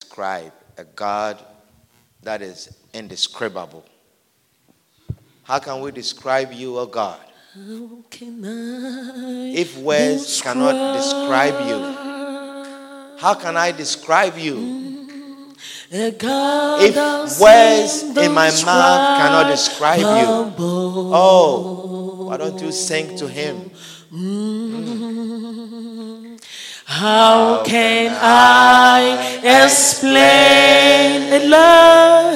Describe a God that is indescribable. How can we describe you, O God? If words cannot describe you, how can I describe you? If words in my mouth cannot describe you, oh, why don't you sing to Him? Mm. How can I explain a love?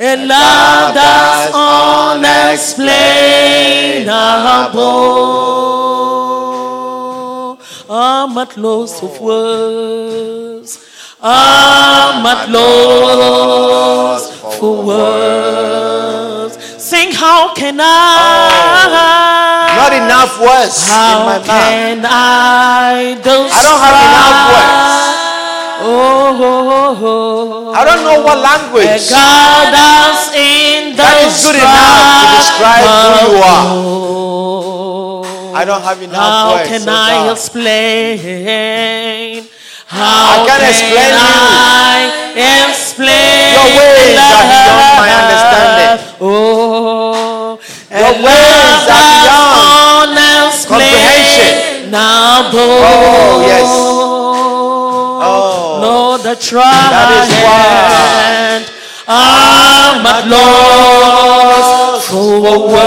A love that's unexplainable. I'm at loss of oh. words. I'm at loss for words. Sing, how can I? Oh, not enough words in How my mouth. can I describe? I don't have enough words. Oh, oh, oh, I don't know what language God that's in the that is good enough to describe who you are. I don't have enough How words. How can oh I explain? How can't can explain you. I explain Your ways are beyond my understanding. Oh, Your ways are beyond comprehension. Now, Oh, yes. Oh. Lord, I tried. That is why. I'm at loss for words.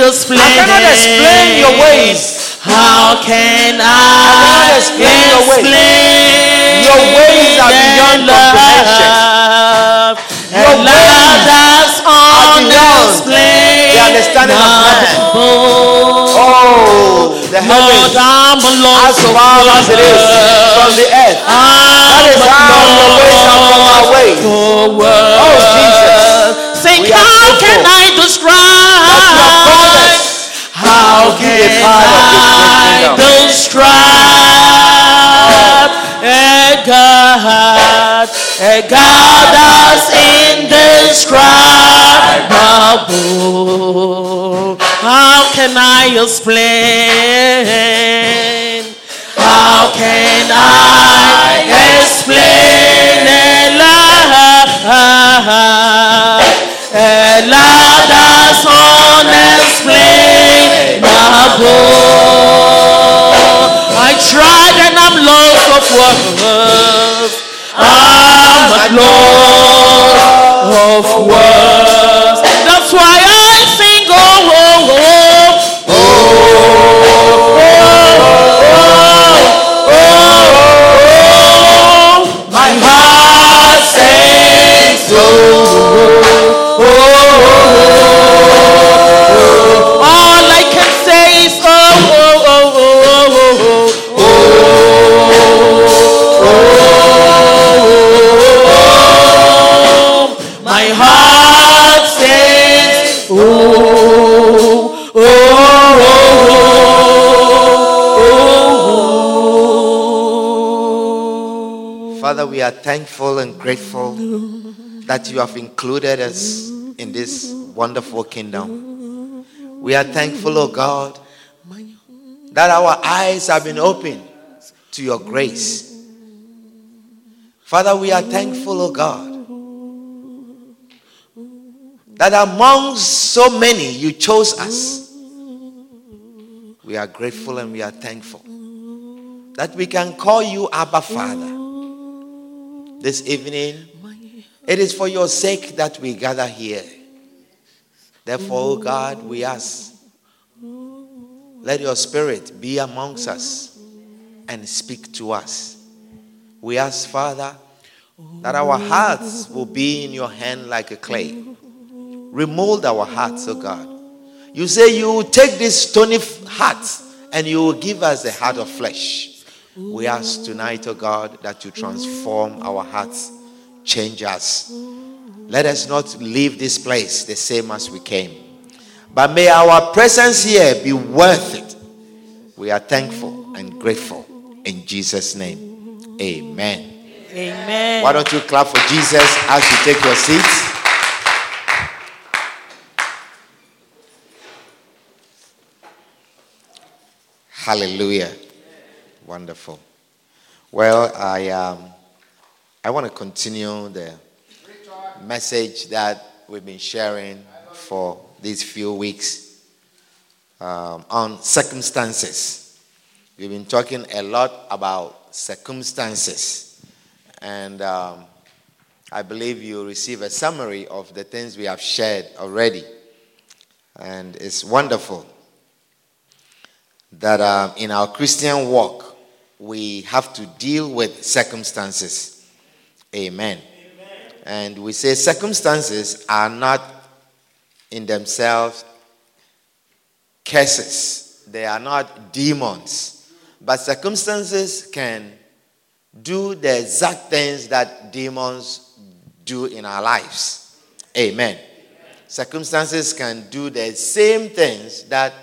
Can I explain? I cannot explain your ways. How can I, cannot explain your ways. Your ways are beyond comprehension. Your love ways are beyond the understanding of man. Oh, the heavens I'm as far as it is from the earth. That is how your ways are from our ways. Oh, Jesus. Say, how can I you describe? Called us How be a part of this great kingdom. describe a God, a God that's indescribable? How can I explain? How can I explain of words. That's why I sing, oh, oh, oh, oh, oh, oh, oh, oh, oh. my heart sings, oh, oh, oh, are thankful and grateful that you have included us in this wonderful kingdom. We are thankful, oh God, that our eyes have been opened to your grace. Father, we are thankful, oh God, that among so many you chose us. We are grateful and we are thankful that we can call you Abba Father. This evening, it is for your sake that we gather here. Therefore, oh God, we ask, let your spirit be amongst us and speak to us. We ask, Father, that our hearts will be in your hand like a clay. Remold our hearts, oh God. You say you will take this stony heart and you will give us a heart of flesh. We ask tonight, oh God, that you transform our hearts, change us. Let us not leave this place the same as we came. But may our presence here be worth it. We are thankful and grateful. In Jesus' name, amen. Amen. Why don't you clap for Jesus as you take your seats? Hallelujah. Wonderful. Well, I, um, I want to continue the message that we've been sharing for these few weeks um, on circumstances. We've been talking a lot about circumstances. And um, I believe you receive a summary of the things we have shared already. And it's wonderful that um, in our Christian walk, we have to deal with circumstances. Amen. Amen. And we say circumstances are not in themselves curses, they are not demons. But circumstances can do the exact things that demons do in our lives. Amen. Amen. Circumstances can do the same things that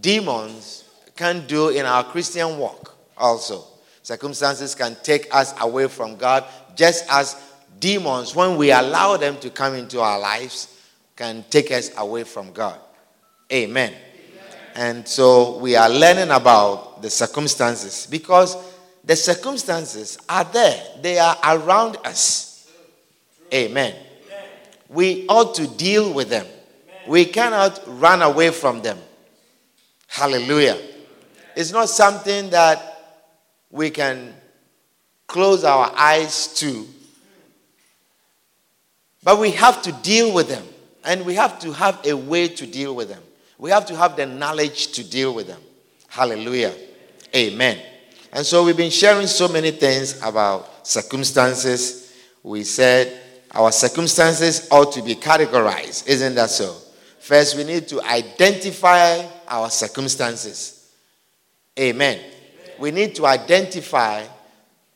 demons can do in our Christian walk also. Circumstances can take us away from God, just as demons, when we allow them to come into our lives, can take us away from God. Amen. Amen. And so we are learning about the circumstances because the circumstances are there, they are around us. Amen. Amen. We ought to deal with them. We cannot run away from them. Hallelujah. It's not something that we can close our eyes to, but we have to deal with them. And we have to have a way to deal with them. We have to have the knowledge to deal with them. Hallelujah. Amen. And so we've been sharing so many things about circumstances. We said our circumstances ought to be categorized. Isn't that so? First, we need to identify our circumstances. Amen. We need to identify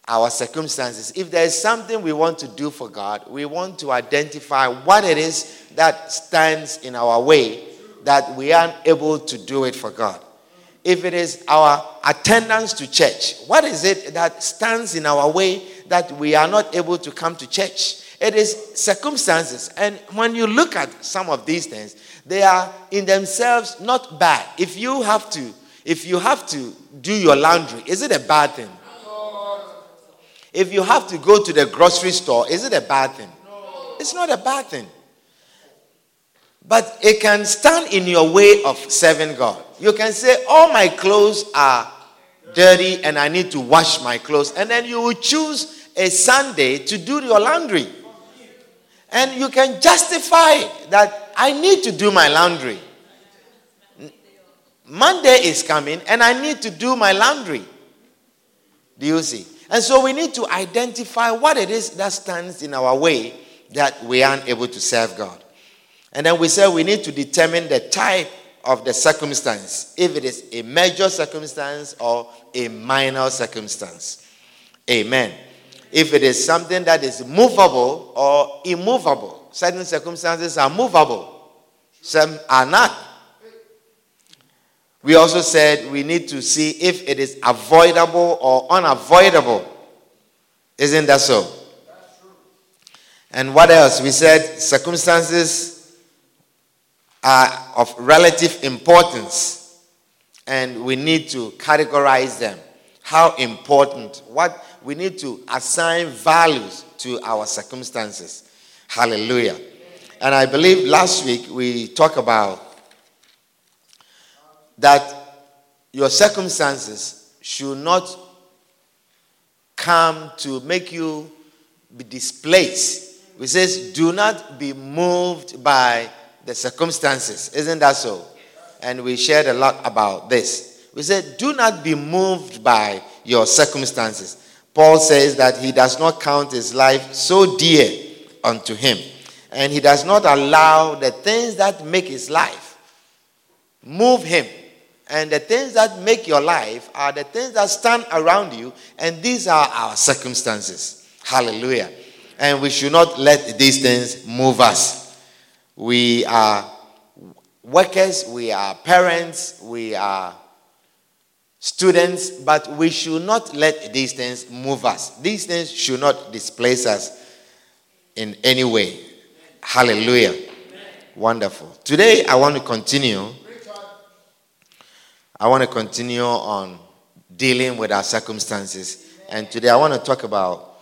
our circumstances. If there is something we want to do for God, we want to identify what it is that stands in our way that we aren't able to do it for God. If it is our attendance to church, what is it that stands in our way that we are not able to come to church? It is circumstances. And when you look at some of these things, they are in themselves not bad. If you have to, if you have to do your laundry, is it a bad thing? If you have to go to the grocery store, is it a bad thing? It's not a bad thing. But it can stand in your way of serving God. You can say, All my clothes are dirty and I need to wash my clothes. And then you will choose a Sunday to do your laundry. And you can justify that I need to do my laundry. Monday is coming and I need to do my laundry. Do you see? And so we need to identify what it is that stands in our way that we aren't able to serve God. And then we say we need to determine the type of the circumstance, if it is a major circumstance or a minor circumstance. Amen. If it is something that is movable or immovable, certain circumstances are movable, some are not. We also said we need to see if it is avoidable or unavoidable. Isn't that so? And what else? We said circumstances are of relative importance and we need to categorize them. How important? What we need to assign values to our circumstances. Hallelujah. And I believe last week we talked about that your circumstances should not come to make you be displaced. We says, do not be moved by the circumstances. Isn't that so? And we shared a lot about this. We said, do not be moved by your circumstances. Paul says that he does not count his life so dear unto him. And he does not allow the things that make his life move him and the things that make your life are the things that stand around you, and these are our circumstances. Hallelujah. And we should not let these things move us. We are workers, we are parents, we are students, but we should not let these things move us. These things should not displace us in any way. Hallelujah. Wonderful. Today I want to continue I want to continue on dealing with our circumstances. And today I want to talk about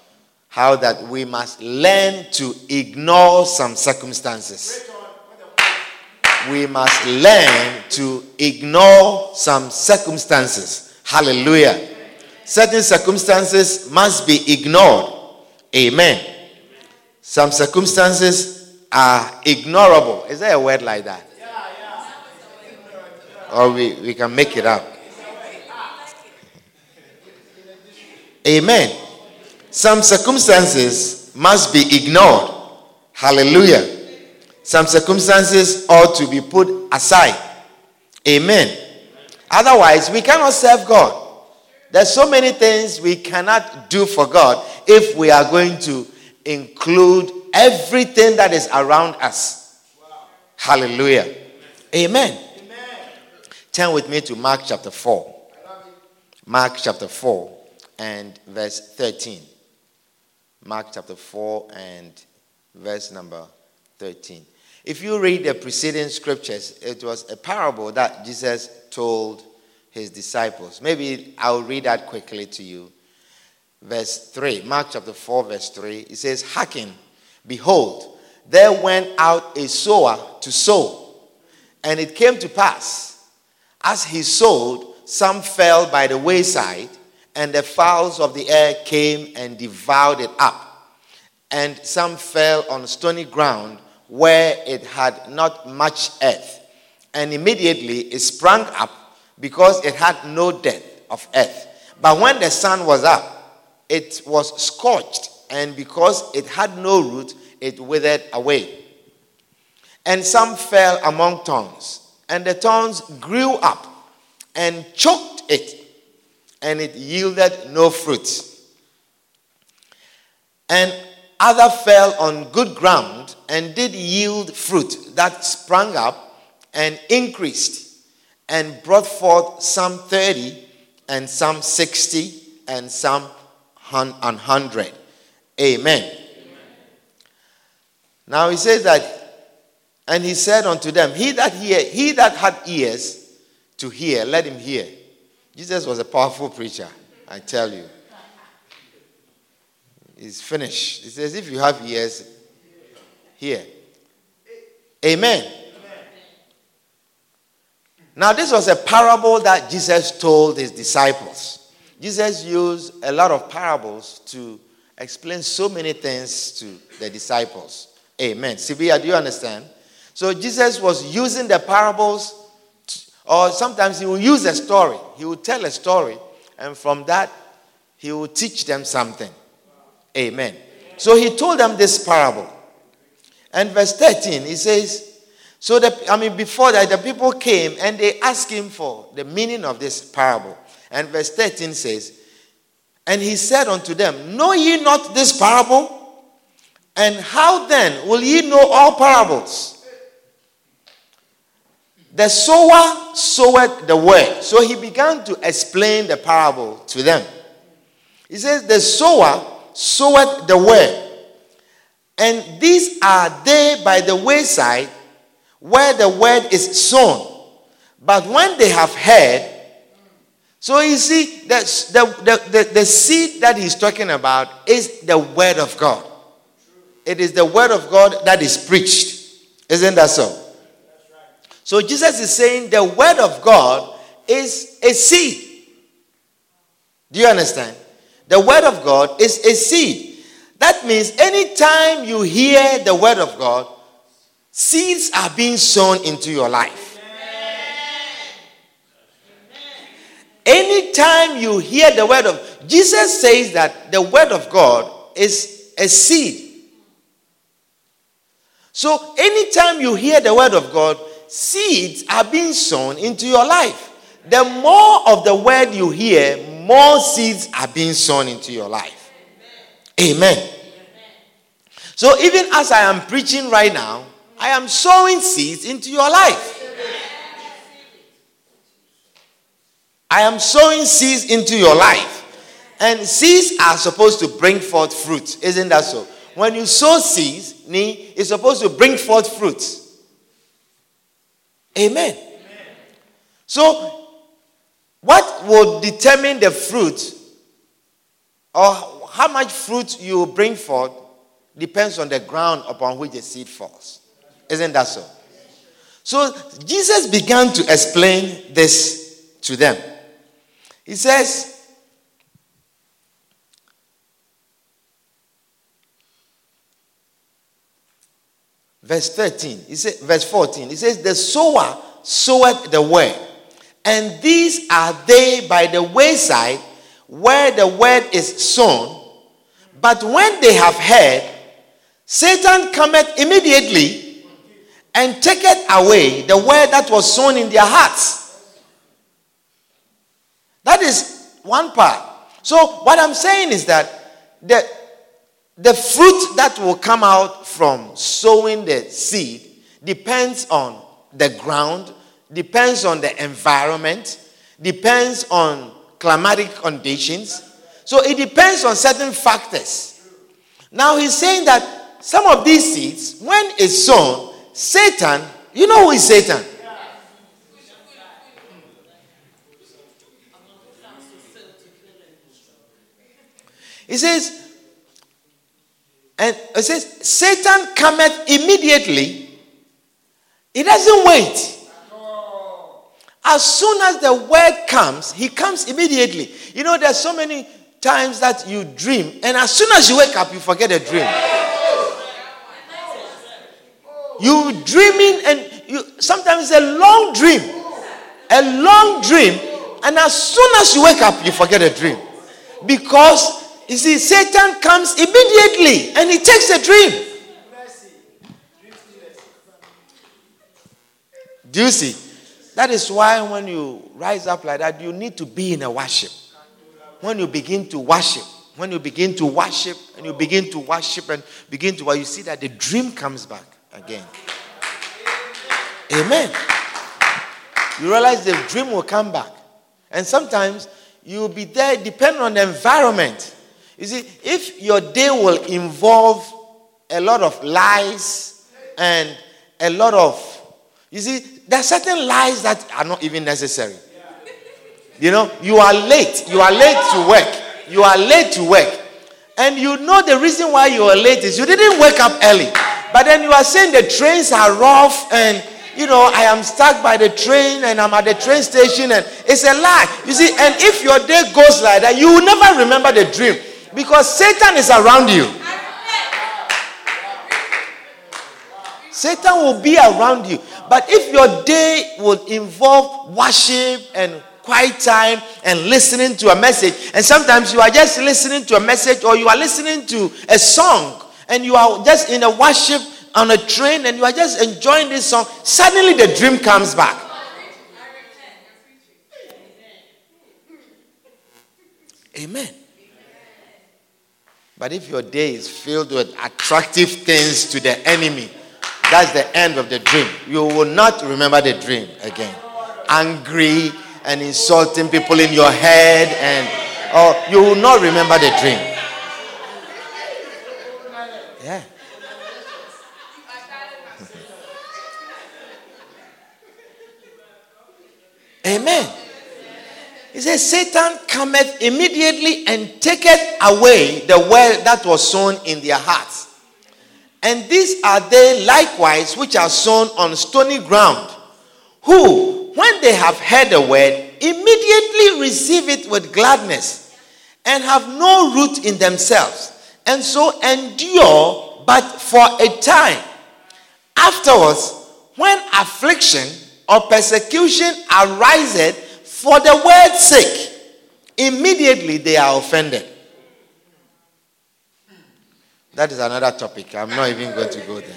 how that we must learn to ignore some circumstances. We must learn to ignore some circumstances. Hallelujah. Certain circumstances must be ignored. Amen. Some circumstances are ignorable. Is there a word like that? Or we, we can make it up. Amen. Some circumstances must be ignored. Hallelujah. Some circumstances ought to be put aside. Amen. Otherwise, we cannot serve God. There's so many things we cannot do for God if we are going to include everything that is around us. Hallelujah. Amen. Turn with me to Mark chapter 4. Mark chapter 4 and verse 13. Mark chapter 4 and verse number 13. If you read the preceding scriptures, it was a parable that Jesus told his disciples. Maybe I'll read that quickly to you. Verse 3, Mark chapter 4, verse 3, it says, Hearken, behold, there went out a sower to sow. And it came to pass as he sowed, some fell by the wayside, and the fowls of the air came and devoured it up. And some fell on stony ground where it had not much earth. And immediately it sprang up because it had no depth of earth. But when the sun was up, it was scorched, and because it had no root, it withered away. And some fell among thorns and the thorns grew up and choked it, and it yielded no fruit. And other fell on good ground and did yield fruit that sprang up and increased and brought forth some 30 and some 60 and some 100. Amen. Amen. Now he says that and he said unto them, He that hear, he that had ears to hear, let him hear. Jesus was a powerful preacher, I tell you. He's finished. He says, If you have ears, hear. Amen. Amen. Now, this was a parable that Jesus told his disciples. Jesus used a lot of parables to explain so many things to the disciples. Amen. Sibia, do you understand? So Jesus was using the parables, or sometimes he will use a story. He will tell a story, and from that, he will teach them something. Amen. So he told them this parable. And verse 13, he says, So the, I mean, before that, the people came and they asked him for the meaning of this parable. And verse 13 says, And he said unto them, Know ye not this parable? And how then will ye know all parables? The sower sowed the word. So he began to explain the parable to them. He says, The sower soweth the word. And these are they by the wayside where the word is sown. But when they have heard, so you see, the, the, the, the, seed that he's talking about is the word of God. It is the word of God that is preached. Isn't that so? So Jesus is saying the word of God is a seed. Do you understand? The word of God is a seed. That means anytime you hear the word of God, seeds are being sown into your life. Anytime you hear the word of Jesus says that the word of God is a seed. So anytime you hear the word of God, seeds are being sown into your life. The more of the word you hear, more seeds are being sown into your life. Amen. Amen. So even as I am preaching right now, I am sowing seeds into your life. I am sowing seeds into your life. And seeds are supposed to bring forth fruit. Isn't that so? When you sow seeds, it's supposed to bring forth fruit. Amen. Amen. So, what will determine the fruit or how much fruit you bring forth depends on the ground upon which the seed falls. Isn't that so? So, Jesus began to explain this to them. He says, verse 13, he says, verse 14, he says, The sower soweth the word, and these are they by the wayside where the word is sown. But when they have heard, Satan cometh immediately and taketh away the word that was sown in their hearts. That is one part. So, what I'm saying is that the, the fruit that will come out from sowing the seed depends on the ground, depends on the environment, depends on climatic conditions. So it depends on certain factors. Now he's saying that some of these seeds, when it's sown, Satan, you know who is Satan? He says, and it says, Satan cometh immediately. He doesn't wait. As soon as the word comes, he comes immediately. You know, there's so many times that you dream, and as soon as you wake up, you forget the dream. You dreaming, and you sometimes a long dream, a long dream, and as soon as you wake up, you forget the dream because you see, Satan comes immediately and he takes a dream. Do you see? That is why when you rise up like that, you need to be in a worship. When you begin to worship, when you begin to worship and you begin to worship and begin to, well, you see that the dream comes back again. Amen. You realize the dream will come back. And sometimes you'll be there depending on the environment. You see, if your day will involve a lot of lies and a lot of, you see, there are certain lies that are not even necessary. You know, you are late. You are late to work. You are late to work. And you know the reason why you are late is you didn't wake up early. But then you are saying the trains are rough and you know, I am stuck by the train and I'm at the train station and it's a lie. You see, and if your day goes like that, you will never remember the dream. Because Satan is around you. Satan will be around you. But if your day would involve worship and quiet time and listening to a message, and sometimes you are just listening to a message or you are listening to a song and you are just in a worship on a train and you are just enjoying this song, suddenly the dream comes back. Amen. But if your day is filled with attractive things to the enemy, that's the end of the dream. You will not remember the dream again. Angry and insulting people in your head, and oh, you will not remember the dream. Amen. He Satan cometh immediately and taketh away the word that was sown in their hearts. And these are they likewise which are sown on stony ground, who, when they have heard the word, immediately receive it with gladness, and have no root in themselves, and so endure but for a time. Afterwards, when affliction or persecution ariseth for the word's sake, immediately they are offended. That is another topic. I'm not even going to go there.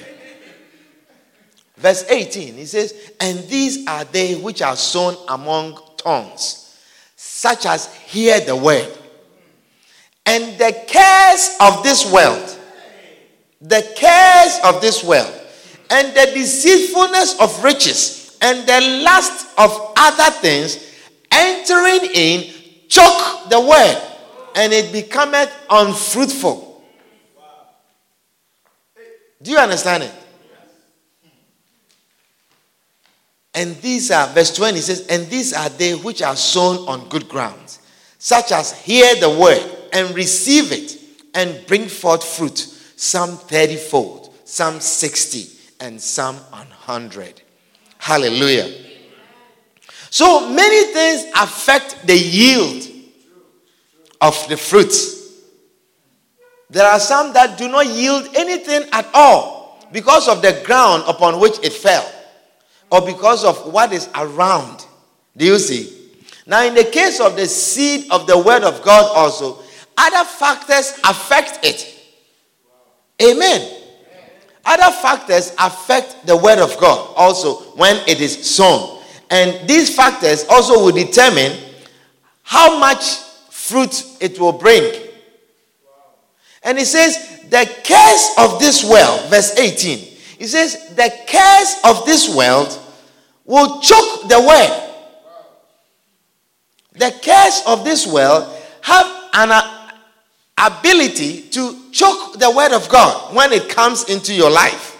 Verse 18, he says, And these are they which are sown among thorns, such as hear the word. And the cares of this world, the cares of this world, and the deceitfulness of riches, and the lust of other things, entering in, choke the word, and it becometh unfruitful. Do you understand it? And these are, verse 20 says, and these are they which are sown on good grounds, such as hear the word and receive it and bring forth fruit, some 30 fold, some 60, and some 100. Hallelujah. So many things affect the yield of the fruits. There are some that do not yield anything at all because of the ground upon which it fell or because of what is around. Do you see? Now, in the case of the seed of the word of God, also, other factors affect it. Amen. Other factors affect the word of God also when it is sown. And these factors also will determine how much fruit it will bring. And he says, The cares of this world, verse 18, he says, The cares of this world will choke the word. The cares of this world have an uh, ability to choke the word of God when it comes into your life.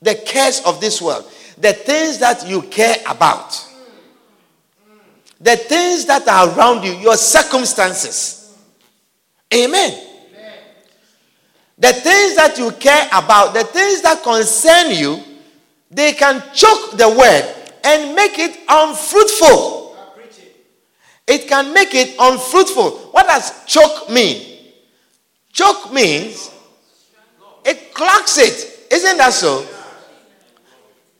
The cares of this world, the things that you care about, the things that are around you, your circumstances. Amen. The things that you care about, the things that concern you, they can choke the word and make it unfruitful. It can make it unfruitful. What does choke mean? Choke means it clogs it. Isn't that so?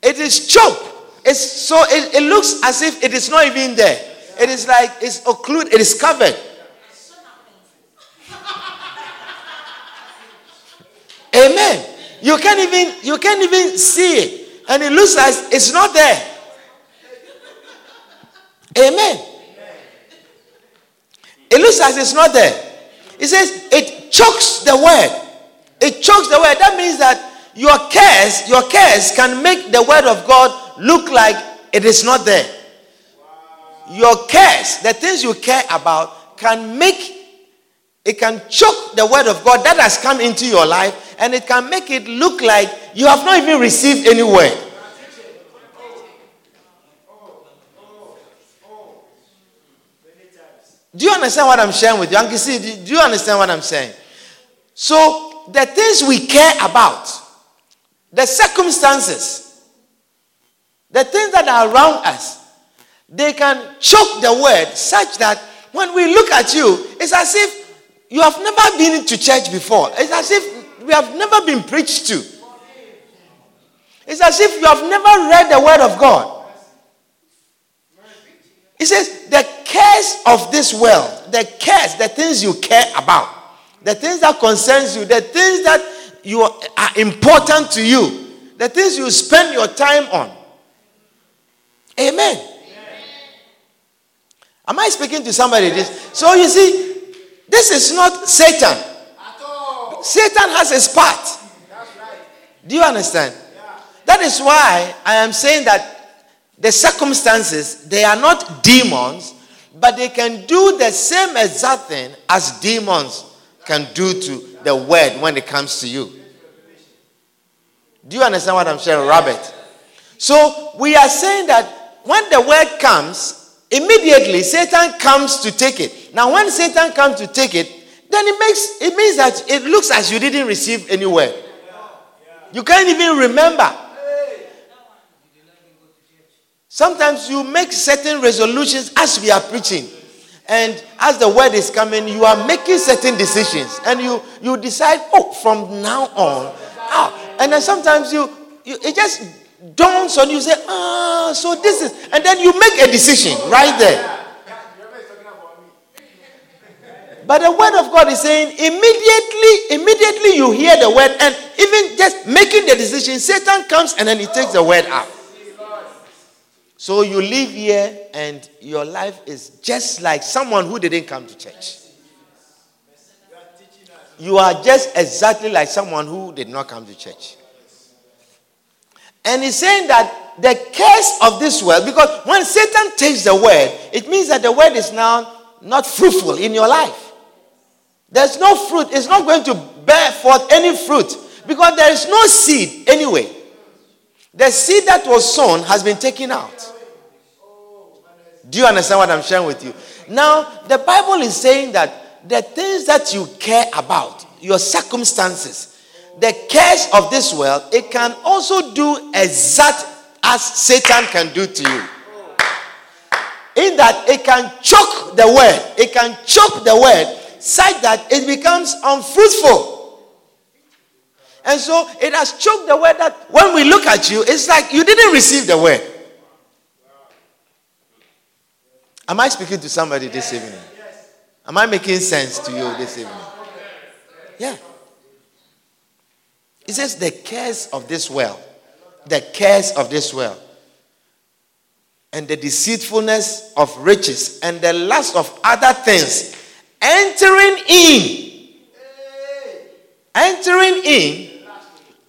It is choke. It's so it, it looks as if it is not even there. It is like it's occluded, it is covered. Amen. You can't even you can't even see it. And it looks like it's not there. Amen. It looks like it's not there. It says it chokes the word. It chokes the word. That means that your cares, your cares can make the word of God look like it is not there. Your cares, the things you care about, can make it can choke the word of God that has come into your life and it can make it look like you have not even received any word. Do you understand what I'm sharing with you? Do you understand what I'm saying? So, the things we care about, the circumstances, the things that are around us, they can choke the word such that when we look at you, it's as if you have never been to church before. It's as if we have never been preached to. It's as if you have never read the word of God. He says, the cares of this world, the cares, the things you care about, the things that concerns you, the things that you are, important to you, the things you spend your time on. Amen. Amen. Am I speaking to somebody this? So you see, this is not Satan. Satan has his part. Do you understand? That is why I am saying that the circumstances, they are not demons, but they can do the same exact thing as demons can do to the word when it comes to you. Do you understand what I'm saying, Robert? So we are saying that when the word comes, immediately Satan comes to take it. Now, when Satan comes to take it, then it makes it means that it looks as you didn't receive any word. You can't even remember. Sometimes you make certain resolutions as we are preaching. And as the word is coming, you are making certain decisions. And you, you decide, oh, from now on. Ah. And then sometimes you, you it just dawns on you, say, ah, so this is. And then you make a decision right there. But the word of God is saying immediately, immediately you hear the word, and even just making the decision, Satan comes and then he takes the word out. So you live here and your life is just like someone who didn't come to church. You are just exactly like someone who did not come to church. And he's saying that the curse of this world, because when Satan takes the word, it means that the word is now not fruitful in your life. There's no fruit. It's not going to bear forth any fruit because there is no seed anyway. The seed that was sown has been taken out. Do you understand what I'm sharing with you? Now, the Bible is saying that the things that you care about, your circumstances, the cares of this world, it can also do exact as Satan can do to you. In that it can choke the word, it can choke the word such that it becomes unfruitful. And so it has choked the word that when we look at you, it's like you didn't receive the word. Am I speaking to somebody this evening? Am I making sense to you this evening? Yeah. It says the cares of this world, the cares of this world, and the deceitfulness of riches, and the lust of other things entering in, entering in,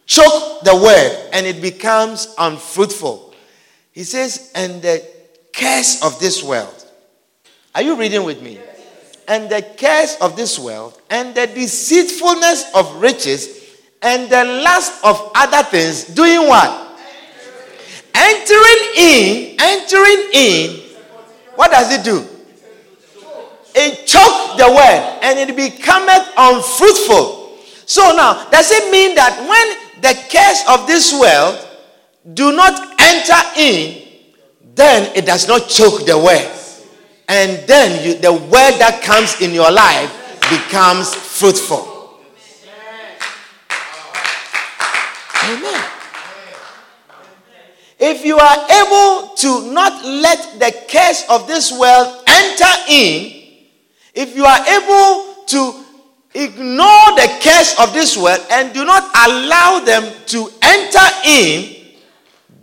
choke the word, and it becomes unfruitful. He says, and the curse of this world are you reading with me? And the cares of this world, and the deceitfulness of riches, and the lust of other things, doing what? Entering in, entering in, what does it do? It chokes the word and it becometh unfruitful. So now, does it mean that when the cares of this world do not enter in, then it does not choke the word? And then you, the word that comes in your life becomes fruitful. Amen. If you are able to not let the curse of this world enter in, if you are able to ignore the curse of this world and do not allow them to enter in,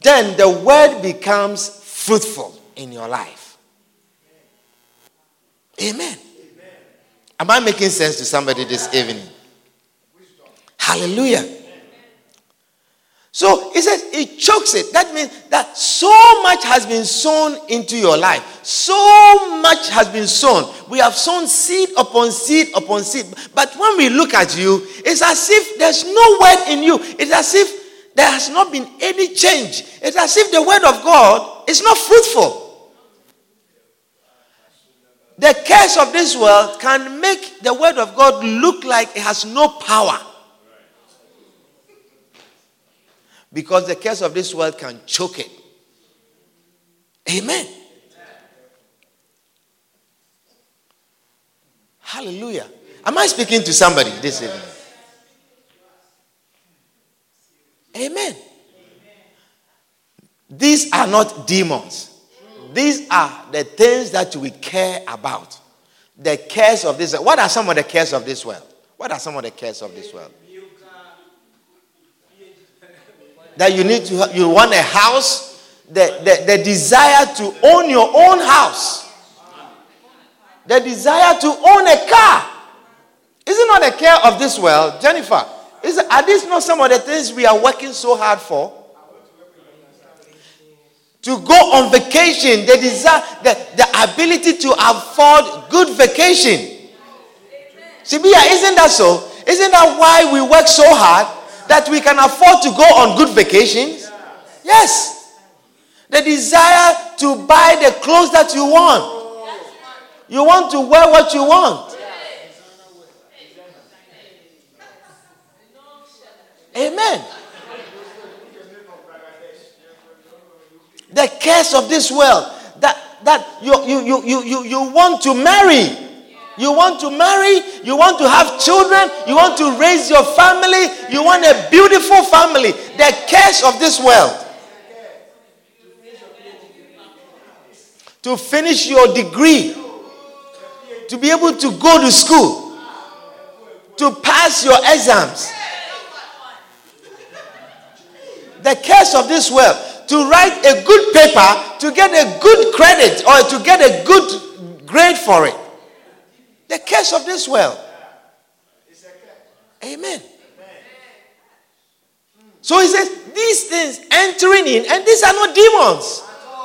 then the word becomes fruitful in your life. Amen. Am I making sense to somebody this evening? Hallelujah. So he says it chokes it. That means that so much has been sown into your life. So much has been sown. We have sown seed upon seed upon seed. But when we look at you, it's as if there's no word in you. It's as if there has not been any change. It's as if the word of God is not fruitful. The curse of this world can make the word of God look like it has no power. Because the curse of this world can choke it. Amen. Hallelujah. Am I speaking to somebody this evening? Amen. These are not demons. These are the things that we care about. The cares of this. What are some of the cares of this world? What are some of the cares of this world? That you need to, you want a house, the, the, the desire to own your own house, the desire to own a car. Is it not a care of this world, Jennifer? Is, are these not some of the things we are working so hard for? To go on vacation, the desire, the, the ability to afford good vacation. Sibia, isn't that so? Isn't that why we work so hard that we can afford to go on good vacations? Yes. The desire to buy the clothes that you want. You want to wear what you want. Amen. The curse of this world that that you you you you you, you want to marry. You want to marry, you want to have children, you want to raise your family, you want a beautiful family. The curse of this world. To finish your degree, to be able to go to school, to pass your exams. The curse of this world to write a good paper, to get a good credit, or to get a good grade for it. The curse of this world. Amen. So he says, these things entering in, and these are not demons.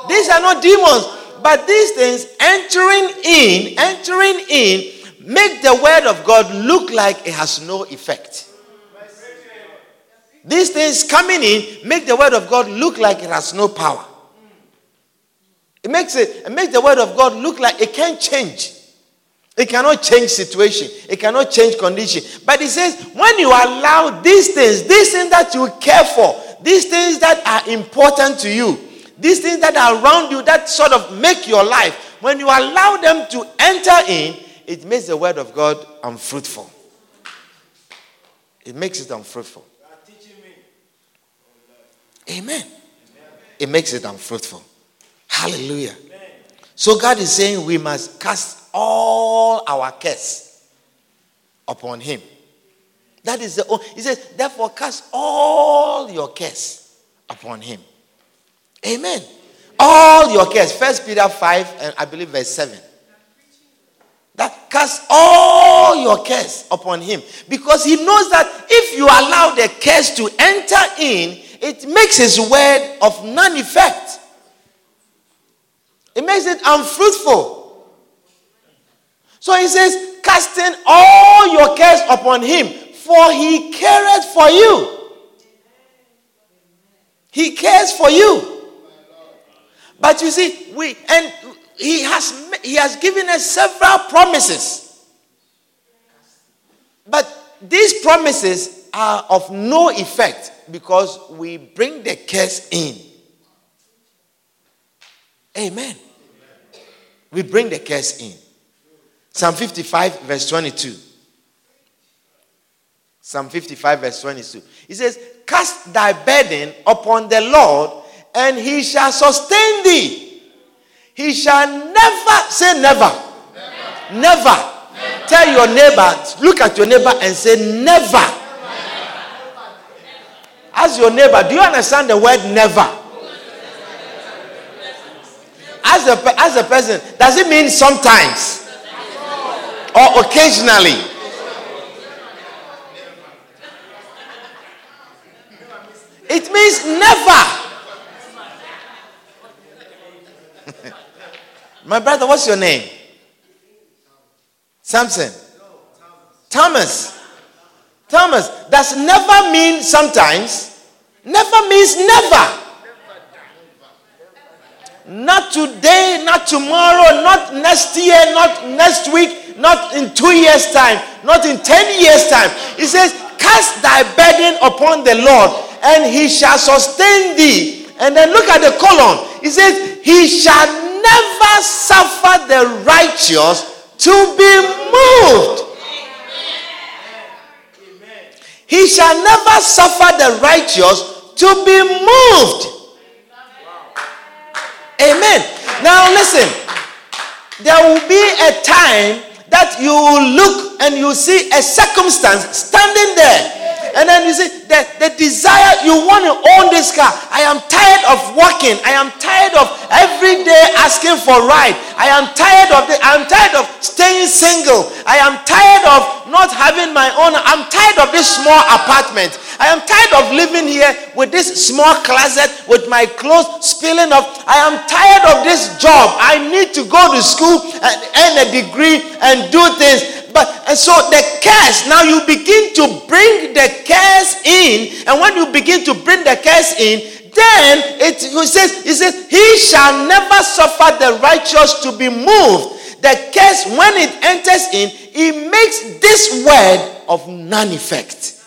These are not demons. But these things entering in, entering in, make the word of God look like it has no effect. These things coming in make the word of God look like it has no power. It makes it, it makes the word of God look like it can't change. It cannot change situation. It cannot change condition. But he says, when you allow these things, these things that you care for, these things that are important to you, these things that are around you that sort of make your life, when you allow them to enter in, it makes the word of God unfruitful. It makes it unfruitful. Amen. It makes it unfruitful. Hallelujah. So God is saying we must cast all our cares upon Him. That is the. He says, therefore, cast all your cares upon Him. Amen. All your cares. First Peter 5, and I believe verse 7. That cast all your cares upon him. Because he knows that if you allow the cares to enter in, it makes his word of none effect. It makes it unfruitful. So he says, casting all your cares upon him, for he careth for you. He cares for you. But you see, we and he has he has given us several promises. But these promises are of no effect because we bring the curse in. Amen. We bring the curse in. Psalm 55, verse 22. Psalm 55, verse 22. He says, Cast thy burden upon the Lord, and he shall sustain thee. He shall never, say never. Never. never. Tell your neighbor, look at your neighbor and say never. Ask your neighbor, do you understand the word never? As a, as a person, does it mean sometimes or occasionally? It means never. My brother, what's your name? Samson. Thomas. Thomas. Does never mean sometimes? Never means never. Not today, not tomorrow, not next year, not next week, not in two years' time, not in ten years' time. He says, Cast thy burden upon the Lord, and he shall sustain thee. And then look at the column. He says, He shall never suffer the righteous to be moved. He shall never suffer the righteous to be moved. Amen. Now listen. There will be a time that you will look and you see a circumstance standing there. And then you see the, the desire you want to own this car. I am tired of walking. I am tired of every day asking for ride. I am tired of the, I am tired of staying single. I am tired of not having my own. I'm tired of this small apartment. I am tired of living here with this small closet with my clothes spilling off. I am tired of this job. I need to go to school and earn a degree and do things. But and so the curse, now you begin to bring the curse in, and when you begin to bring the curse in, then it he says, he says, He shall never suffer the righteous to be moved. The curse, when it enters in, it makes this word of none effect.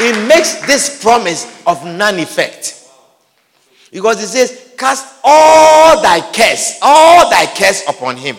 It makes this promise of none effect. Because it says, Cast all thy curse, all thy curse upon him.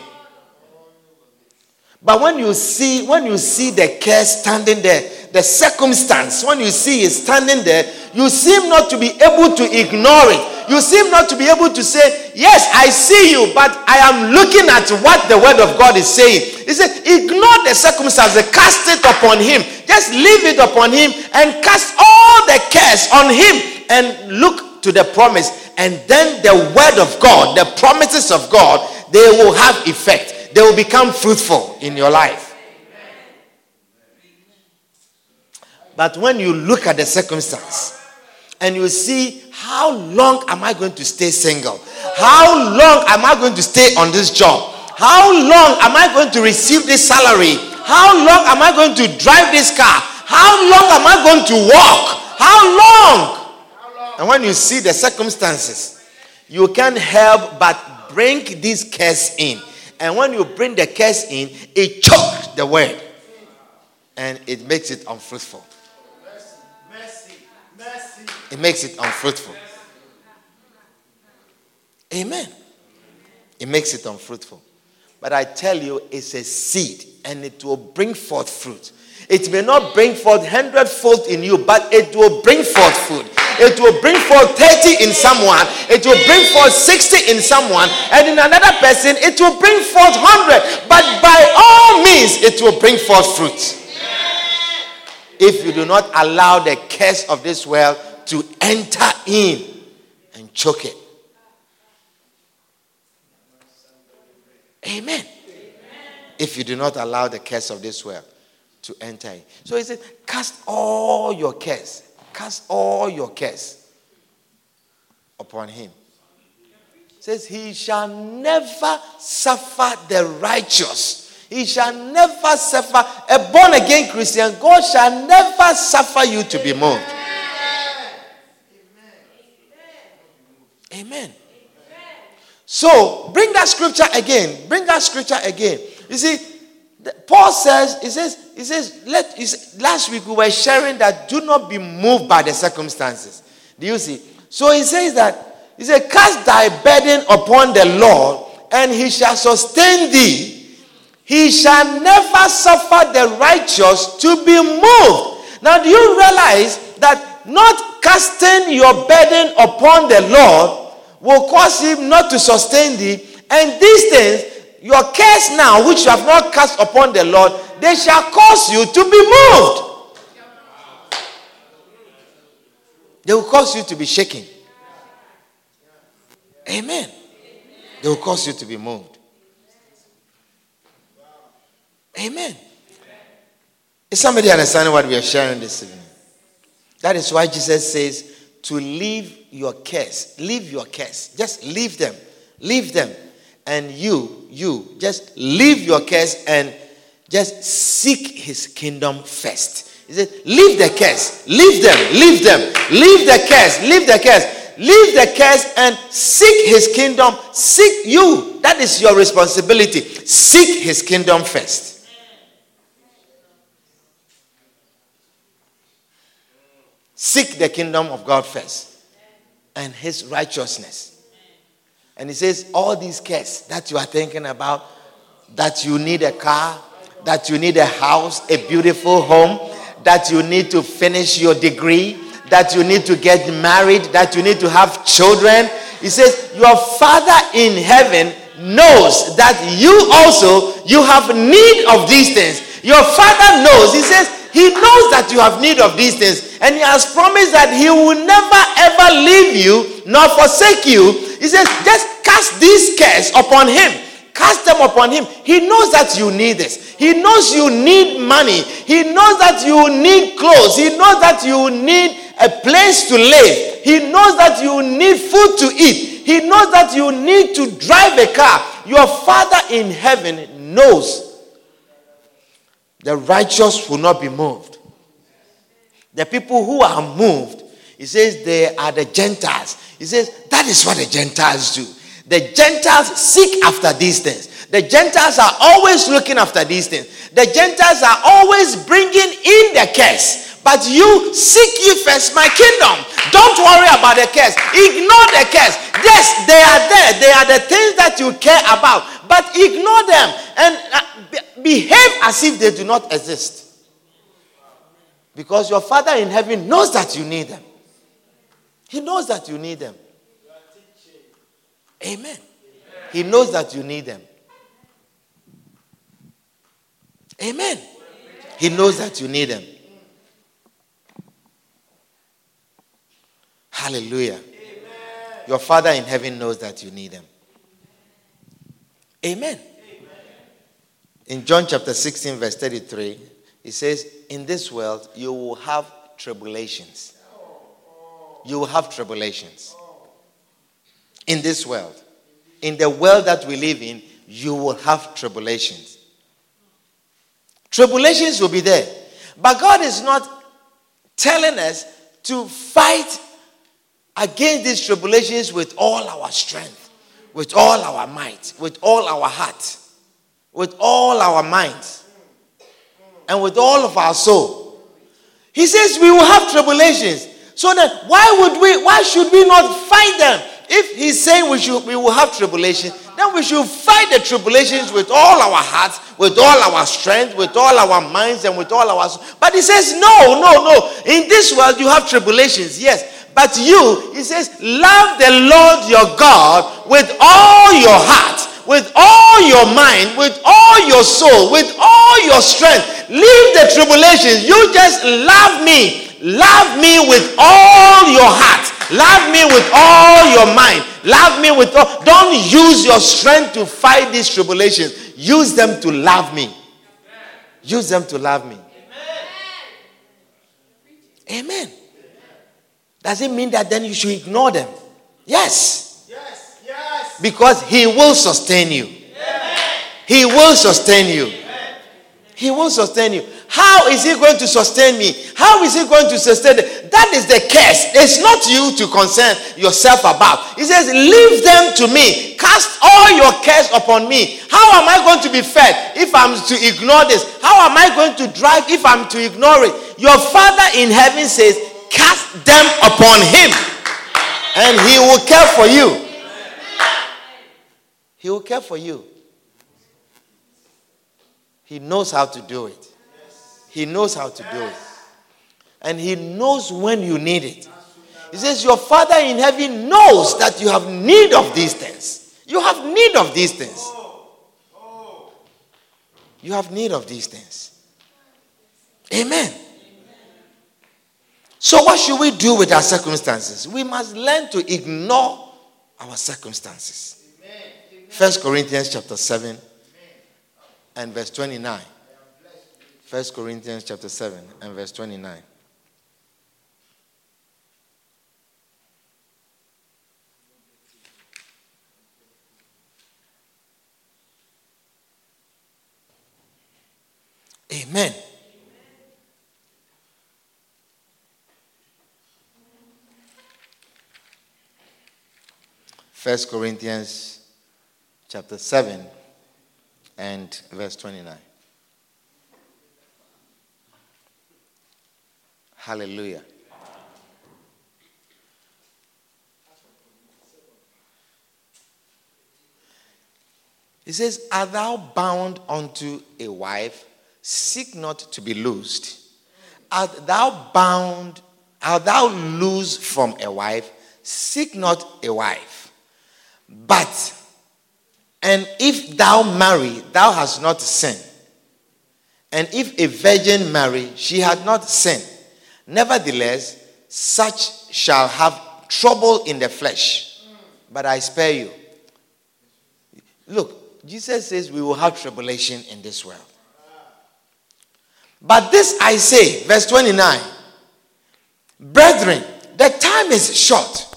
But when you see, when you see the curse standing there, the circumstance, when you see it standing there, you seem not to be able to ignore it. You seem not to be able to say, Yes, I see you, but I am looking at what the word of God is saying. He said, Ignore the circumstance, cast it upon him. Just leave it upon him and cast all the curse on him and look to the promise. And then the word of God, the promises of God, they will have effect. They will become fruitful in your life. But when you look at the circumstance and you see how long am I going to stay single? How long am I going to stay on this job? How long am I going to receive this salary? How long am I going to drive this car? How long am I going to walk? How long? And when you see the circumstances, you can't help but bring this curse in. And when you bring the curse in, it chokes the word and it makes it unfruitful. It makes it unfruitful. Amen. It makes it unfruitful. But I tell you, it's a seed and it will bring forth fruit. It may not bring forth hundredfold in you, but it will bring forth fruit. It will bring forth 30 in someone, it will bring forth 60 in someone, and in another person, it will bring forth 100. But by all means, it will bring forth fruit. If you do not allow the curse of this world to enter in and choke it. Amen. If you do not allow the curse of this world to enter in. So he said, Cast all your cares, cast all your cares upon him. says, He shall never suffer the righteous. He shall never suffer. A born again Christian, God shall never suffer you to be moved. Amen. So bring that scripture again. Bring that scripture again. You see, Paul says, he says, he says, let, he says, last week we were sharing that do not be moved by the circumstances. Do you see? So he says that, he said, cast thy burden upon the Lord and he shall sustain thee. He shall never suffer the righteous to be moved. Now, do you realize that not casting your burden upon the Lord will cause him not to sustain thee? And these things your cares now, which you have not cast upon the Lord, they shall cause you to be moved. They will cause you to be shaken. Amen. They will cause you to be moved. Amen. Is somebody understanding what we are sharing this evening? That is why Jesus says to leave your cares. Leave your cares. Just leave them. Leave them and you, you, just leave your cares and just seek his kingdom first. He said, leave the cares, leave them, leave them, leave the cares, leave the cares, leave the cares and seek his kingdom. Seek you. That is your responsibility. Seek his kingdom first. Seek the kingdom of God first and his righteousness. And he says, All these cares that you are thinking about, that you need a car, that you need a house, a beautiful home, that you need to finish your degree, that you need to get married, that you need to have children. He says, Your Father in heaven knows that you also you have need of these things. Your Father knows. He says, He knows that you have need of these things. And He has promised that He will never ever leave you nor forsake you he says, just cast these cares upon him. Cast them upon him. He knows that you need this. He knows you need money. He knows that you need clothes. He knows that you need a place to live. He knows that you need food to eat. He knows that you need to drive a car. Your Father in heaven knows the righteous will not be moved. The people who are moved, he says they are the Gentiles. He says that is what the Gentiles do. The Gentiles seek after these things. The Gentiles are always looking after these things. The Gentiles are always bringing in the curse. But you seek ye first my kingdom. Don't worry about the curse. Ignore the curse. Yes, they are there. They are the things that you care about. But ignore them and uh, behave as if they do not exist. Because your Father in heaven knows that you need them. He knows that you need them. Amen. He knows that you need them. Amen. He knows that you need them. Hallelujah. Your Father in heaven knows that you need them. Amen. In John chapter 16, verse 33, it says, In this world you will have tribulations. You will have tribulations. In this world. In the world that we live in, you will have tribulations. Tribulations will be there. But God is not telling us to fight against these tribulations with all our strength, with all our might, with all our heart, with all our minds, and with all of our soul. He says we will have tribulations. So then why would we why should we not fight them? If he's saying we should we will have tribulation, then we should fight the tribulations with all our hearts, with all our strength, with all our minds, and with all our. But he says, no, no, no. In this world you have tribulations, yes. But you, he says, love the Lord your God with all your heart, with all your mind, with all your soul, with all your strength. Leave the tribulations. You just love me. Love me with all your heart. Love me with all your mind. Love me with all. Don't use your strength to fight these tribulations. Use them to love me. Use them to love me. Amen. Does it mean that then you should ignore them? Yes. Yes, yes. Because He will sustain you. He will sustain you. He will sustain you. How is He going to sustain me? How is He going to sustain? Them? That is the curse. It's not you to concern yourself about. He says, Leave them to me. Cast all your cares upon me. How am I going to be fed if I'm to ignore this? How am I going to drive if I'm to ignore it? Your Father in heaven says, Cast them upon Him, and He will care for you. He will care for you. He knows how to do it. He knows how to do it. And He knows when you need it. He says, Your Father in heaven knows that you have need of these things. You have need of these things. You have need of these things. Amen. So, what should we do with our circumstances? We must learn to ignore our circumstances. First Corinthians chapter 7 and verse 29. First Corinthians chapter 7 and verse 29. Amen. First Corinthians chapter 7 and verse 29. Hallelujah. He says, Art thou bound unto a wife? Seek not to be loosed. Art thou bound, art thou loose from a wife? Seek not a wife. But, and if thou marry, thou hast not sinned. And if a virgin marry, she had not sinned. Nevertheless, such shall have trouble in the flesh. But I spare you. Look, Jesus says we will have tribulation in this world. But this I say, verse 29 Brethren, the time is short.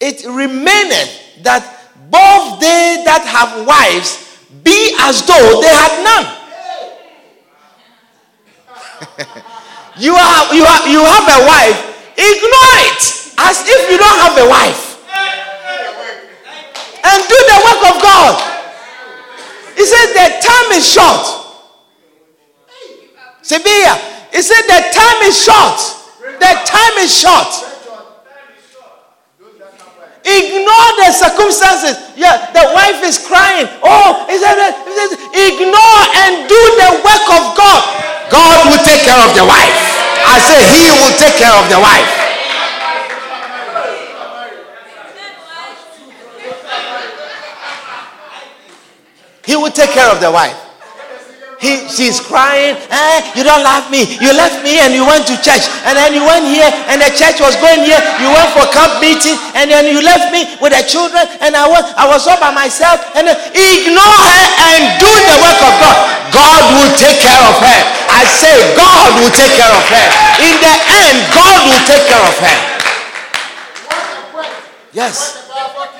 It remaineth that both they that have wives be as though they had none. You are you are you have a wife. Ignore it as if you don't have a wife. And do the work of God. He said the time is short. Sevilla. He said the time is short. The time is short. Ignore the circumstances. Yeah, the wife is crying. Oh, is that ignore and do the work of God. God will take care of the wife. I say he will take care of the wife. He will take care of the wife. He, she's crying, eh, you don't love me. You left me and you went to church. And then you went here and the church was going here. You went for camp meeting and then you left me with the children and I was, I was all by myself. And then, ignore her and do the work of God. God will take care of her. I say God will take care of her. In the end, God will take care of her. Yes.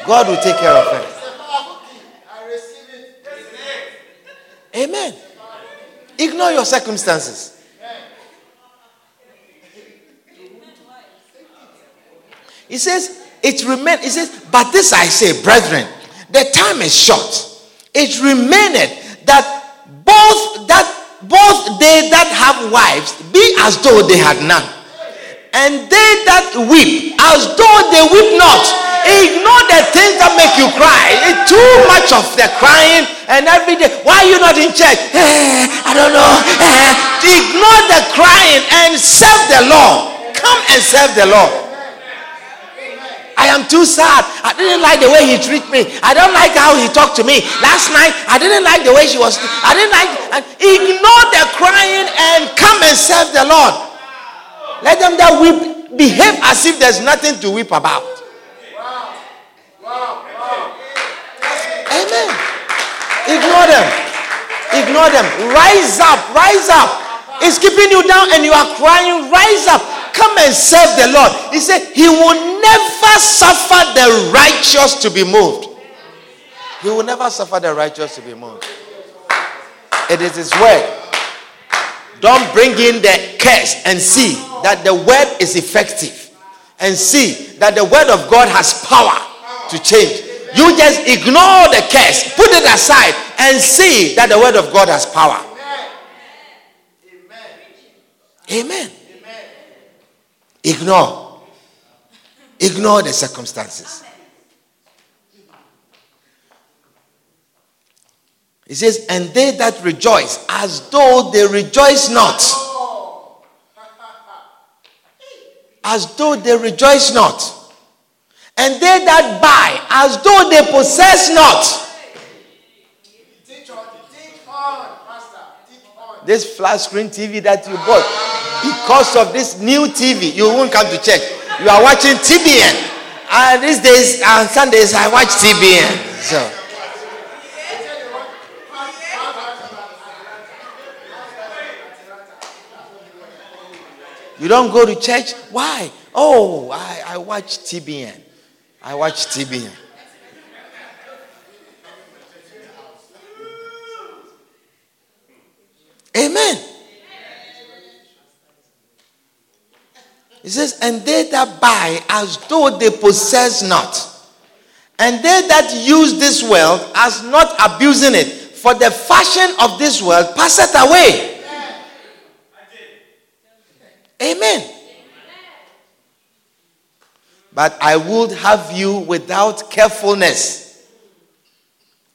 God will take care of her. Amen. Ignore your circumstances. He says, it remain. He says, but this I say, brethren, the time is short. It remaineth that both that both they that have wives be as though they had none, and they that weep as though they weep not. Ignore the things that make you cry. It's too much of the crying and every day. Why are you not in church? Eh, I don't know. Eh. Ignore the crying and serve the Lord. Come and serve the Lord. I am too sad. I didn't like the way he treated me. I don't like how he talked to me. Last night, I didn't like the way she was. I didn't like. Ignore the crying and come and serve the Lord. Let them that weep behave as if there's nothing to weep about. Amen. Ignore them. Ignore them. Rise up. Rise up. It's keeping you down and you are crying. Rise up. Come and serve the Lord. He said, He will never suffer the righteous to be moved. He will never suffer the righteous to be moved. It is His word. Don't bring in the curse and see that the word is effective. And see that the word of God has power to change. You just ignore the curse, put it aside, and see that the word of God has power. Amen. Amen. Ignore. Ignore the circumstances. He says, and they that rejoice as though they rejoice not. As though they rejoice not and they that buy as though they possess not. This flat screen TV that you bought, because of this new TV, you won't come to church. You are watching TBN. And uh, these days, on Sundays, I watch TBN. So. You don't go to church? Why? Oh, I, I watch TBN. I watch TV. Amen. He says, and they that buy as though they possess not, and they that use this wealth as not abusing it, for the fashion of this world passeth away. Amen. But I would have you without carefulness.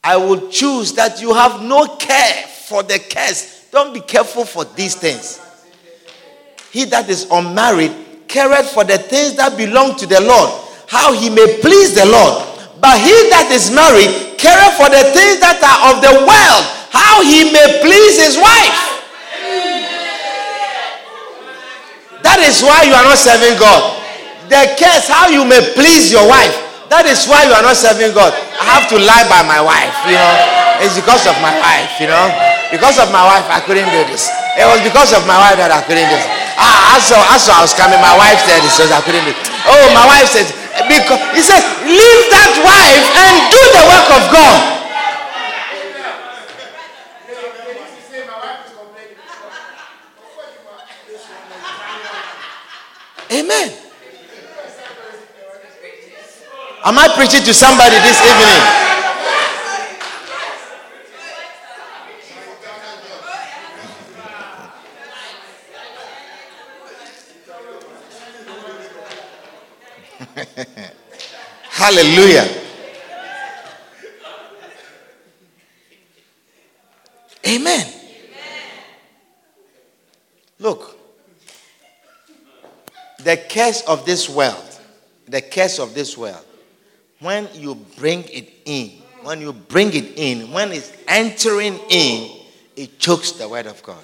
I will choose that you have no care for the cares. Don't be careful for these things. He that is unmarried careth for the things that belong to the Lord, how he may please the Lord. But he that is married careth for the things that are of the world, how he may please his wife. That is why you are not serving God the curse how you may please your wife. That is why you are not serving God. I have to lie by my wife, you know. It's because of my wife, you know. Because of my wife, I couldn't do this. It was because of my wife that I couldn't do this. Ah, as, as I saw I was coming, my wife said this, so I couldn't do it. Oh, my wife said, because he says, leave that wife and do the work of God. Amen. Am I preaching to somebody this evening? Hallelujah. Amen. Look, the curse of this world, the curse of this world, when you bring it in, when you bring it in, when it's entering in, it chokes the word of God.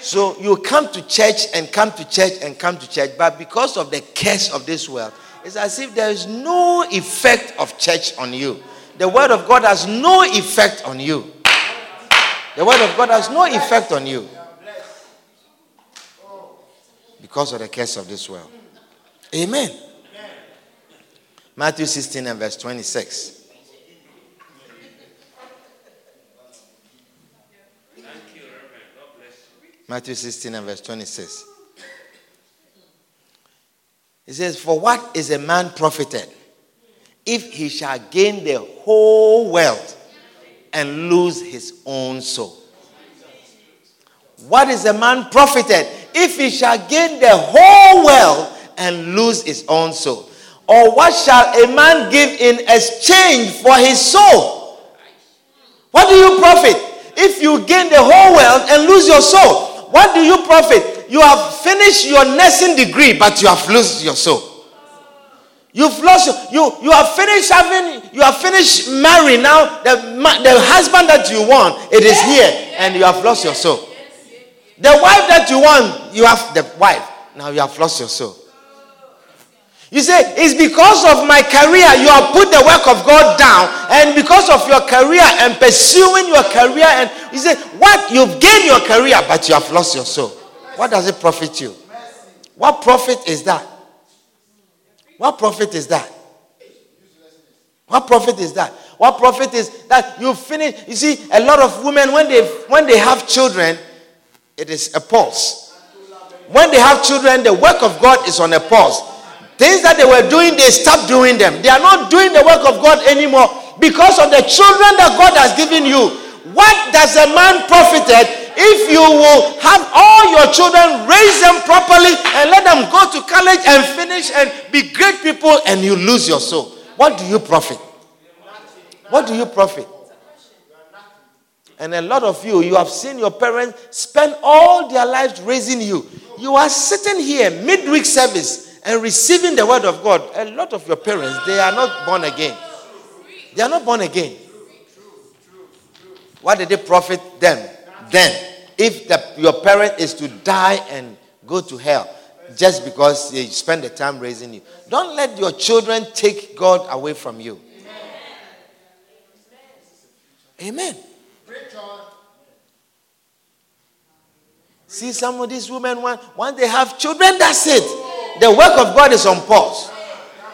So you come to church and come to church and come to church, but because of the curse of this world, it's as if there is no effect of church on you. The word of God has no effect on you. The word of God has no effect on you because of the curse of this world. Amen. Matthew 16 and verse 26. Matthew 16 and verse 26. It says, For what is a man profited if he shall gain the whole world and lose his own soul? What is a man profited if he shall gain the whole world and lose his own soul? Or what shall a man give in exchange for his soul? What do you profit if you gain the whole world and lose your soul? What do you profit? You have finished your nursing degree, but you have lost your soul. You've lost you you have finished having you have finished marrying now the the husband that you want it is here and you have lost your soul. The wife that you want you have the wife now you have lost your soul. You say, it's because of my career you have put the work of God down, and because of your career and pursuing your career, and you say, what? You've gained your career, but you have lost your soul. What does it profit you? What profit is that? What profit is that? What profit is that? What profit is that you finish? You see, a lot of women when they when they have children, it is a pause. When they have children, the work of God is on a pause. Things that they were doing, they stopped doing them. They are not doing the work of God anymore because of the children that God has given you. What does a man profited if you will have all your children, raise them properly, and let them go to college and finish and be great people, and you lose your soul? What do you profit? What do you profit? And a lot of you, you have seen your parents spend all their lives raising you. You are sitting here, midweek service, and receiving the word of God, a lot of your parents, they are not born again. They are not born again. What did it profit them then? If the, your parent is to die and go to hell just because they spend the time raising you, don't let your children take God away from you. Amen. See, some of these women, once they have children, that's it the work of God is on pause.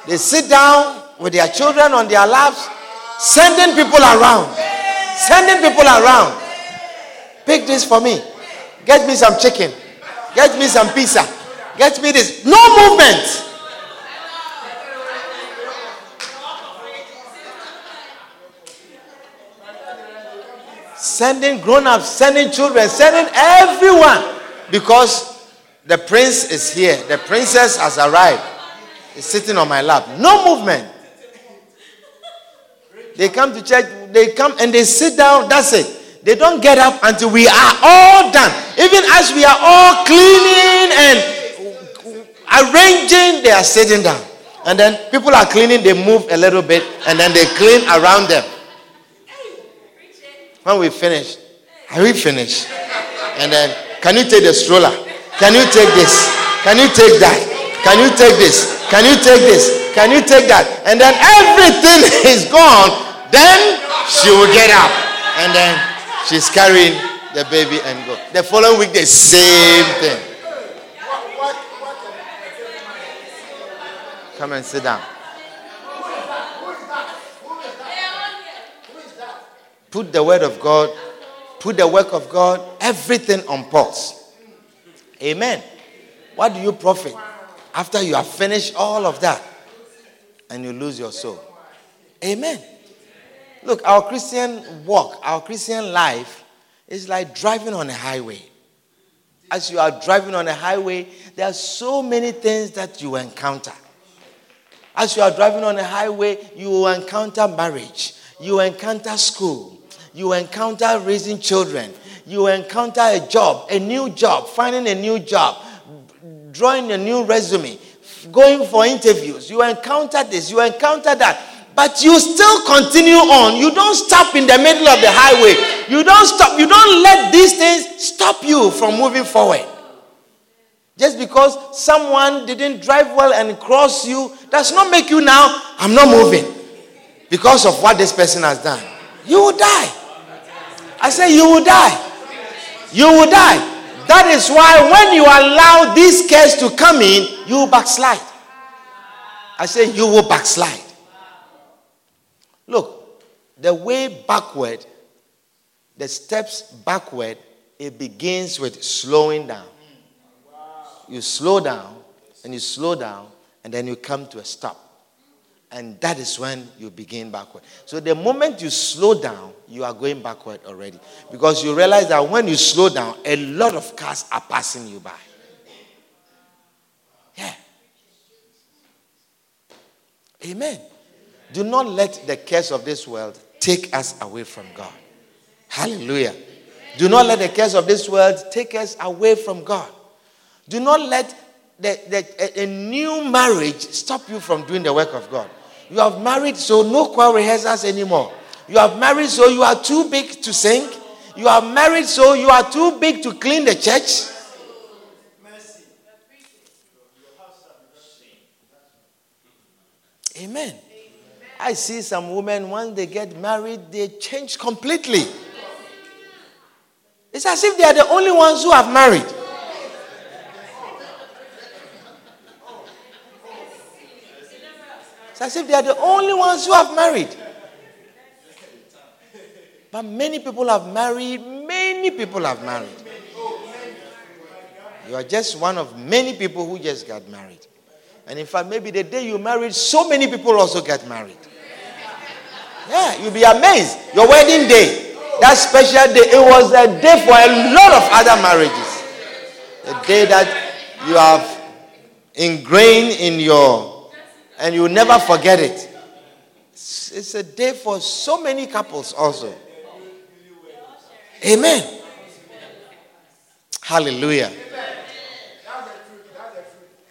They sit down with their children on their laps, sending people around. Sending people around. Pick this for me. Get me some chicken. Get me some pizza. Get me this. No movement. Sending grown ups, sending children, sending everyone. Because the prince is here. The princess has arrived. Is sitting on my lap. No movement. They come to church, they come and they sit down. That's it. They don't get up until we are all done. Even as we are all cleaning and arranging, they are sitting down. And then people are cleaning, they move a little bit, and then they clean around them. When we finish, are we finished? And then, can you take the stroller? Can you take this? Can you take that? Can you take this? Can you take this? Can you take that? And then everything is gone. Then she will get up. And then she's carrying the baby and go. The following week, the same thing. Come and sit down. Put the word of God, put the work of God, everything on pause. Amen. What do you profit after you have finished all of that and you lose your soul? Amen. Look, our Christian walk, our Christian life is like driving on a highway. As you are driving on a highway, there are so many things that you encounter. As you are driving on a highway, you will encounter marriage, you encounter school, you encounter raising children, you encounter a job, a new job, finding a new job, drawing a new resume, going for interviews. You encounter this, you encounter that. But you still continue on. You don't stop in the middle of the highway. You don't stop. You don't let these things stop you from moving forward. Just because someone didn't drive well and cross you does not make you now, I'm not moving because of what this person has done. You will die. I say, you will die. You will die. That is why when you allow these cares to come in, you will backslide. I say, you will backslide. Look, the way backward, the steps backward, it begins with slowing down. You slow down and you slow down and then you come to a stop. And that is when you begin backward. So the moment you slow down, you are going backward already. Because you realize that when you slow down, a lot of cars are passing you by. Yeah. Amen. Do not let the curse of this world take us away from God. Hallelujah. Do not let the curse of this world take us away from God. Do not let the, the, a, a new marriage stop you from doing the work of God. You have married, so no choir rehearsals anymore. You have married, so you are too big to sing. You are married, so you are too big to clean the church. Amen. I see some women, once they get married, they change completely. It's as if they are the only ones who have married. It's as if they are the only ones who have married. But many people have married, many people have married. You are just one of many people who just got married. And in fact, maybe the day you married, so many people also get married. Yeah, you'll be amazed. Your wedding day, that special day, it was a day for a lot of other marriages. The day that you have ingrained in your, and you'll never forget it. It's, a day for so many couples also. Amen. Hallelujah.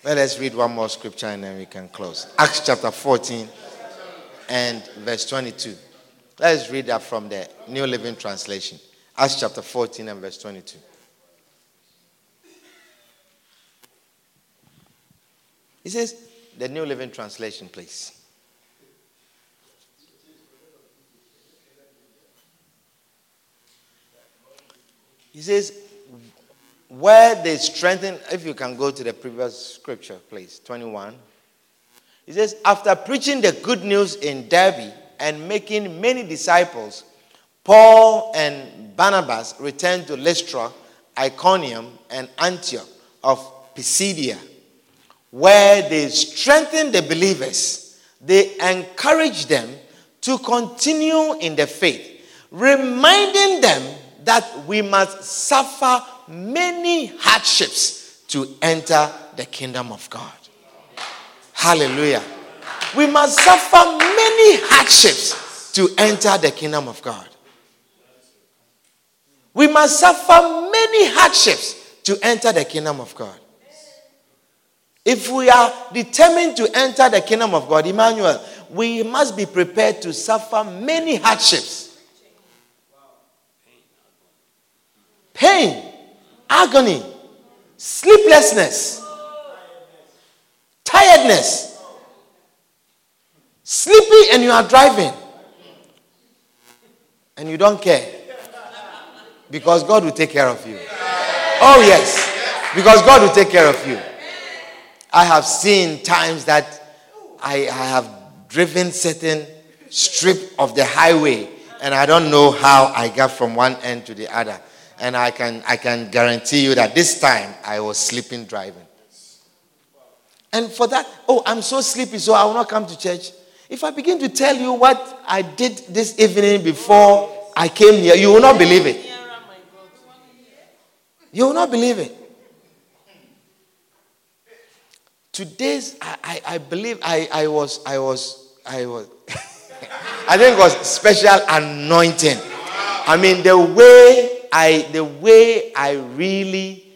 Let us read one more scripture and then we can close. Acts chapter 14 and verse 22. Let us read that from the New Living Translation. Acts chapter 14 and verse 22. He says, the New Living Translation, please. He says, where they strengthen, if you can go to the previous scripture, please, 21. He says, after preaching the good news in Derbe and making many disciples, Paul and Barnabas returned to Lystra, Iconium, and Antioch of Pisidia, where they strengthen the believers. They encourage them to continue in the faith, reminding them that we must suffer many hardships to enter the kingdom of God. Hallelujah. We must suffer many hardships to enter the kingdom of God. We must suffer many hardships to enter the kingdom of God. If we are determined to enter the kingdom of God, Emmanuel, we must be prepared to suffer many hardships. Pain, agony, sleeplessness, tiredness, sleepy, and you are driving. And you don't care. Because God will take care of you. Oh, yes. Because God will take care of you. I have seen times that I, I have driven certain strip of the highway and I don't know how I got from one end to the other. And I can, I can guarantee you that this time I was sleeping driving. And for that, oh, I'm so sleepy, so I will not come to church. If I begin to tell you what I did this evening before I came here, you will not believe it. You will not believe it. Today's, I, I, I believe I, I was, I was, I was, I think it was special anointing. I mean, the way I, the way I really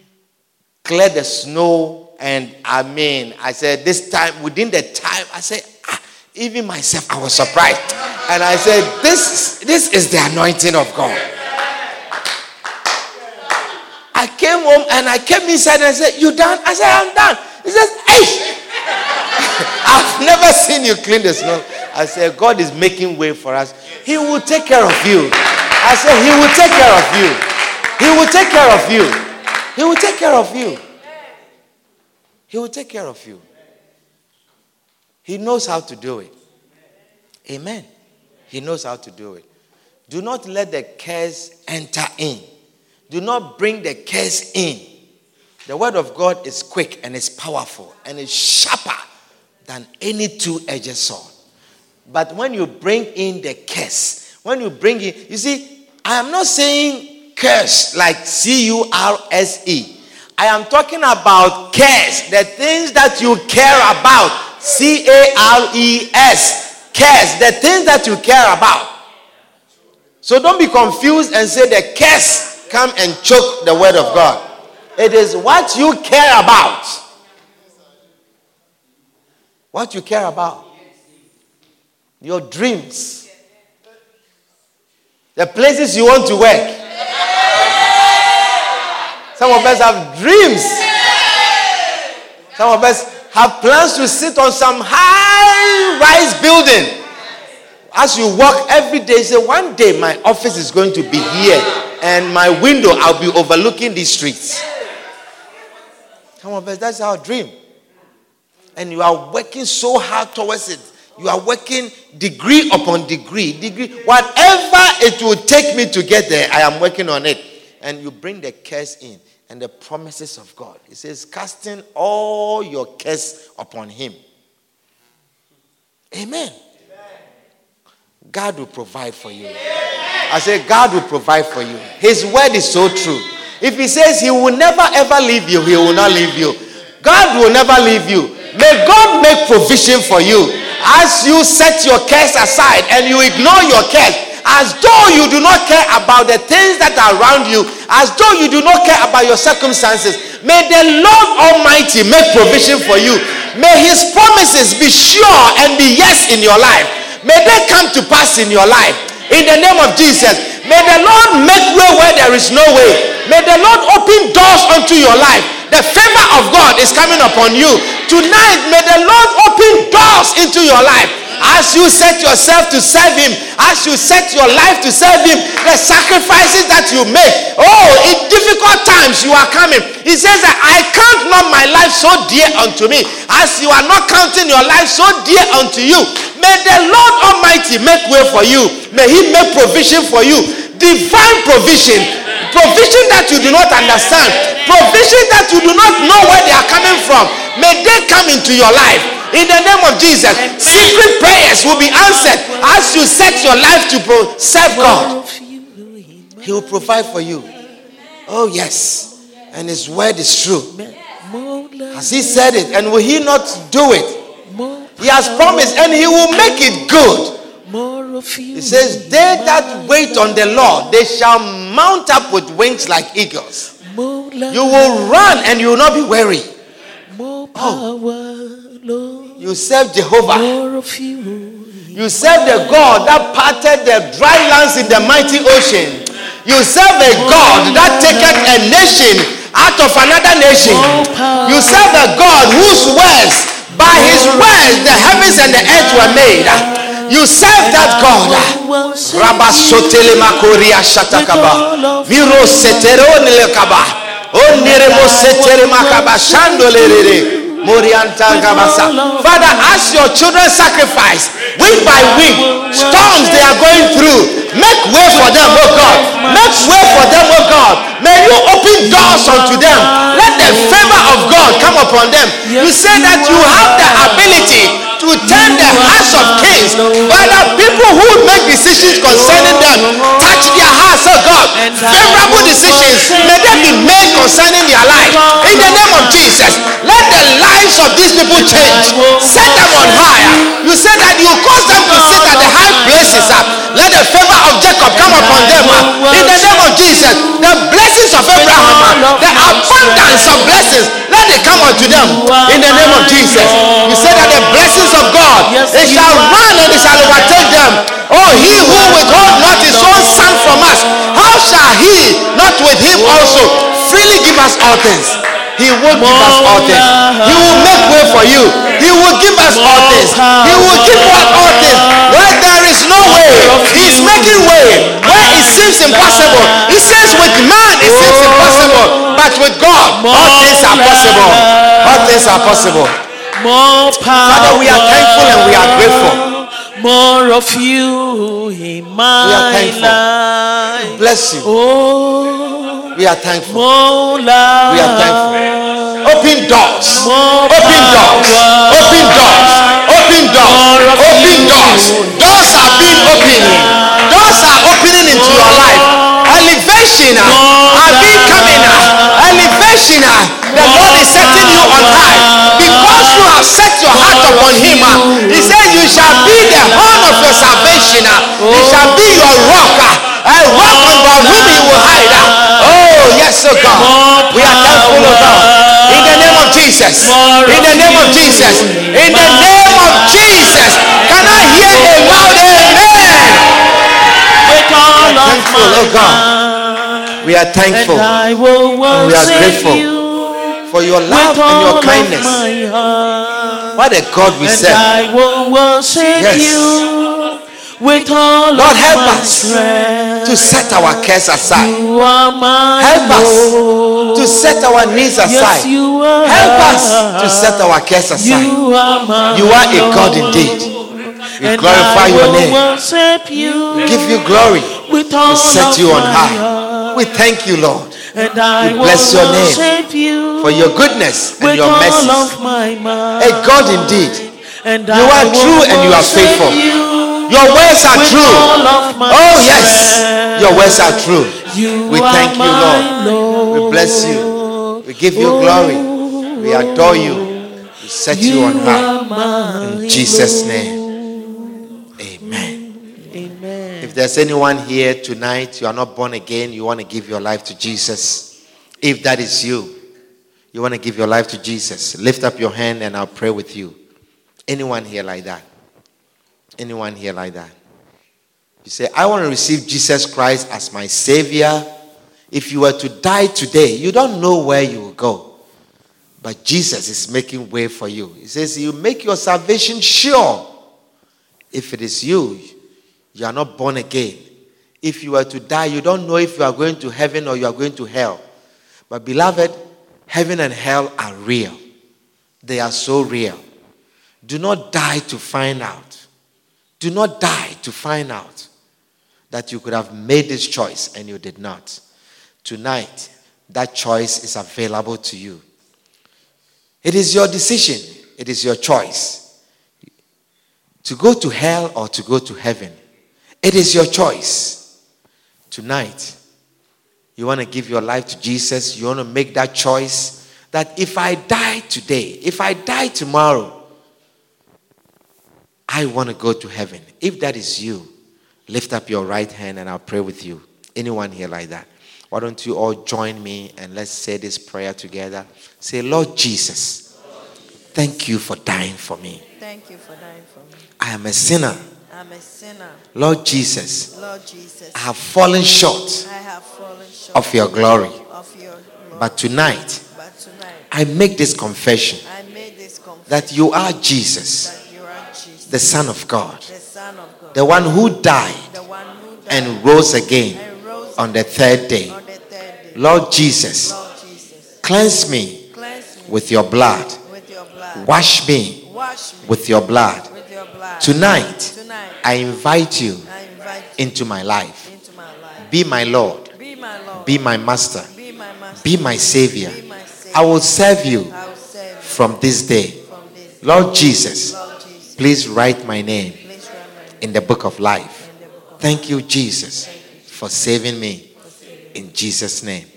cleared the snow, and I mean, I said this time within the time, I said, ah, even myself, I was surprised, and I said, this, this is the anointing of God. I came home and I came inside and I said, You done? I said, I'm done. He says, Hey! I've never seen you clean the snow. I said, God is making way for us. He will take care of you. I said, He will take care of you. He will take care of you. He will take care of you. He will take care of you. He knows how to do it. Amen. He knows how to do it. Do not let the curse enter in. Do not bring the curse in. The word of God is quick and is powerful and is sharper than any two edged sword. But when you bring in the curse, when you bring in, you see, I am not saying curse like C U R S E. I am talking about curse, the things that you care about. C A R E S. Curse, the things that you care about. So don't be confused and say the curse come and choke the word of God. It is what you care about. What you care about. Your dreams. The places you want to work. Some of us have dreams. Some of us have plans to sit on some high rise building. As you walk every day, say, One day my office is going to be here, and my window, I'll be overlooking these streets. Some of us, that's our dream. And you are working so hard towards it. You are working degree upon degree, degree. Whatever it will take me to get there, I am working on it. And you bring the curse in and the promises of God. It says, casting all your curse upon him. Amen. God will provide for you. I say, God will provide for you. His word is so true. If He says He will never ever leave you, He will not leave you. God will never leave you. May God make provision for you as you set your cares aside and you ignore your cares, as though you do not care about the things that are around you, as though you do not care about your circumstances. May the Lord Almighty make provision for you. May His promises be sure and be yes in your life. May they come to pass in your life. In the name of Jesus. May the Lord make way where there is no way. May the Lord open doors unto your life. The favor of God is coming upon you. Tonight, may the Lord open doors into your life. As you set yourself to serve Him, as you set your life to serve Him, the sacrifices that you make. Oh, in difficult times you are coming. He says that I count not my life so dear unto me, as you are not counting your life so dear unto you. May the Lord Almighty make way for you. May He make provision for you. Divine provision. Provision that you do not understand. Provision that you do not know where they are coming from. May they come into your life. In the name of Jesus, secret prayers will be answered as you set your life to serve God. He will provide for you. Oh, yes. And His word is true. Has He said it? And will He not do it? He has promised and He will make it good. He says, They that wait on the Lord, they shall mount up with wings like eagles. You will run and you will not be weary. Oh, You serve Jehovah. You serve the God that parted the dry lands in the mighty ocean. You serve a God that taketh a nation out of another nation. You serve a God whose words, by his words, the heavens and the earth were made. You serve that God. Rabasotele makoria shatakaba. Viro setero nilekaba. Onire mo setere makaba shandolere. Father, as your your children sacrifice week by week. Storms they are going through. Make way for them, oh God. Make way for them, oh God. May you open doors unto them. Let the favor of God come upon them. You say that you have the ability to turn the hearts of kings. Father, people who make decisions concerning them, touch their hearts, oh God. Favorable decisions, may they be made concerning their life. In the name of Jesus, let the lives of these people change. Set them on higher. You said that you cause them to sit at the high places. uh. Let the favor of Jacob come upon them. uh. In the name of Jesus, the blessings of Abraham, uh, the abundance of blessings, let it come unto them. In the name of Jesus. You said that the blessings of God, they shall run and they shall overtake them. Oh, he who withhold not his own son from us, how shall he not with him also freely give us all things? He will give us all things. He will make way for you. He will give us all things. He will give us all things. Where there is no way, He is making way. Where it seems impossible, He says with man it seems impossible, but with God all things are possible. All things are possible. More power. Father, we are thankful and we are grateful. More of you in my We are thankful. life. Bless you. Oh, We are thankful. more love. We are thankful. Open doors. Open doors. Open doors. Open doors. Open doors. Doors are being opening. Doors are opening into your life. Elevation are being coming. Elevation. Set upon Him. uh, He said, "You shall be the horn of your salvation. He shall be your rock, a rock under whom He will hide." uh. Oh yes, oh God. We are thankful, oh God. In the name of Jesus. In the name of Jesus. In the name of Jesus. Can I hear a loud amen? All of Thankful, oh God. We are thankful And I will we are grateful you for your love and your kindness. What a God we serve. I will worship Yes. you with all Lord, help us strength. To set our cares aside. You are my Help us To set our needs Yes, aside. you are. Help us to set our cares aside. You are You are a God indeed. We And glorify your name. you Give you glory. We set you on high. We thank you, Lord, And I will bless your name you for your goodness and your mercy. A God indeed. And You I are true and you are faithful. you Your words are true. all of my Oh, yes. Your words are true. You We thank you, my Lord. We bless you. We give you glory. We adore you. We set you on high. In Jesus' name. Amen. Amen. If there's anyone here tonight, you are not born again, you want to give your life to Jesus. If that is you, you want to give your life to Jesus, lift up your hand and I'll pray with you. Anyone here like that? Anyone here like that? You say, I want to receive Jesus Christ as my Savior. If you were to die today, you don't know where you will go. But Jesus is making way for you. He says, You make your salvation sure. If it is you, you are not born again. If you were to die, you don't know if you are going to heaven or you are going to hell. But, beloved, heaven and hell are real. They are so real. Do not die to find out. Do not die to find out that you could have made this choice and you did not. Tonight, that choice is available to you. It is your decision, it is your choice to go to hell or to go to heaven. It is your choice. Tonight, you want to give your life to Jesus, you want to make that choice that if I die today, if I die tomorrow, I want to go to heaven. If that is you, lift up your right hand and I'll pray with you. Anyone here like that? Why don't you all join me and let's say this prayer together? Say, Lord Jesus, thank you for dying for me. Thank you for dying for me. I am a sinner. I'm a sinner. Lord Jesus, Lord Jesus, I have fallen short I have fallen short of your glory. of your glory. But tonight, But tonight, I make this confession this confession that you are Jesus, that you are Jesus, the Son of God, the Son of God, the one who died one who died and rose again and rose on the third day. the third day. Lord Jesus, Lord Jesus, cleanse me cleanse me with your blood, with your blood. wash me Wash me with your blood. Your blood. Tonight, Tonight, I invite you I invite you into my life. into my life. Be my Lord. Be my Lord. Be my master. Be my master. Be my Savior. Be my Savior. I will serve you I will serve you from this day. from this. Lord Jesus, Lord Jesus, please write my name write my name in the book of life. in the book of Thank you, Jesus, for saving me. In Jesus' name.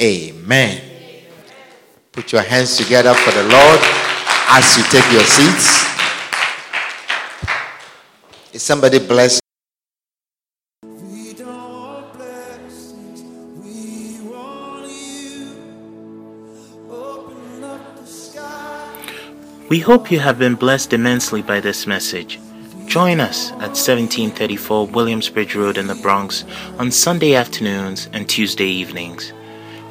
Amen. Put your hands together for the Lord as you take your seats. Is somebody blessed? We hope you have been blessed immensely by this message. Join us at 1734 Williamsbridge Road in the Bronx on Sunday afternoons and Tuesday evenings.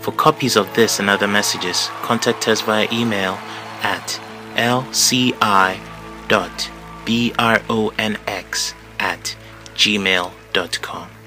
For copies of this and other messages, contact us via email at lci.bronx at gmail.com.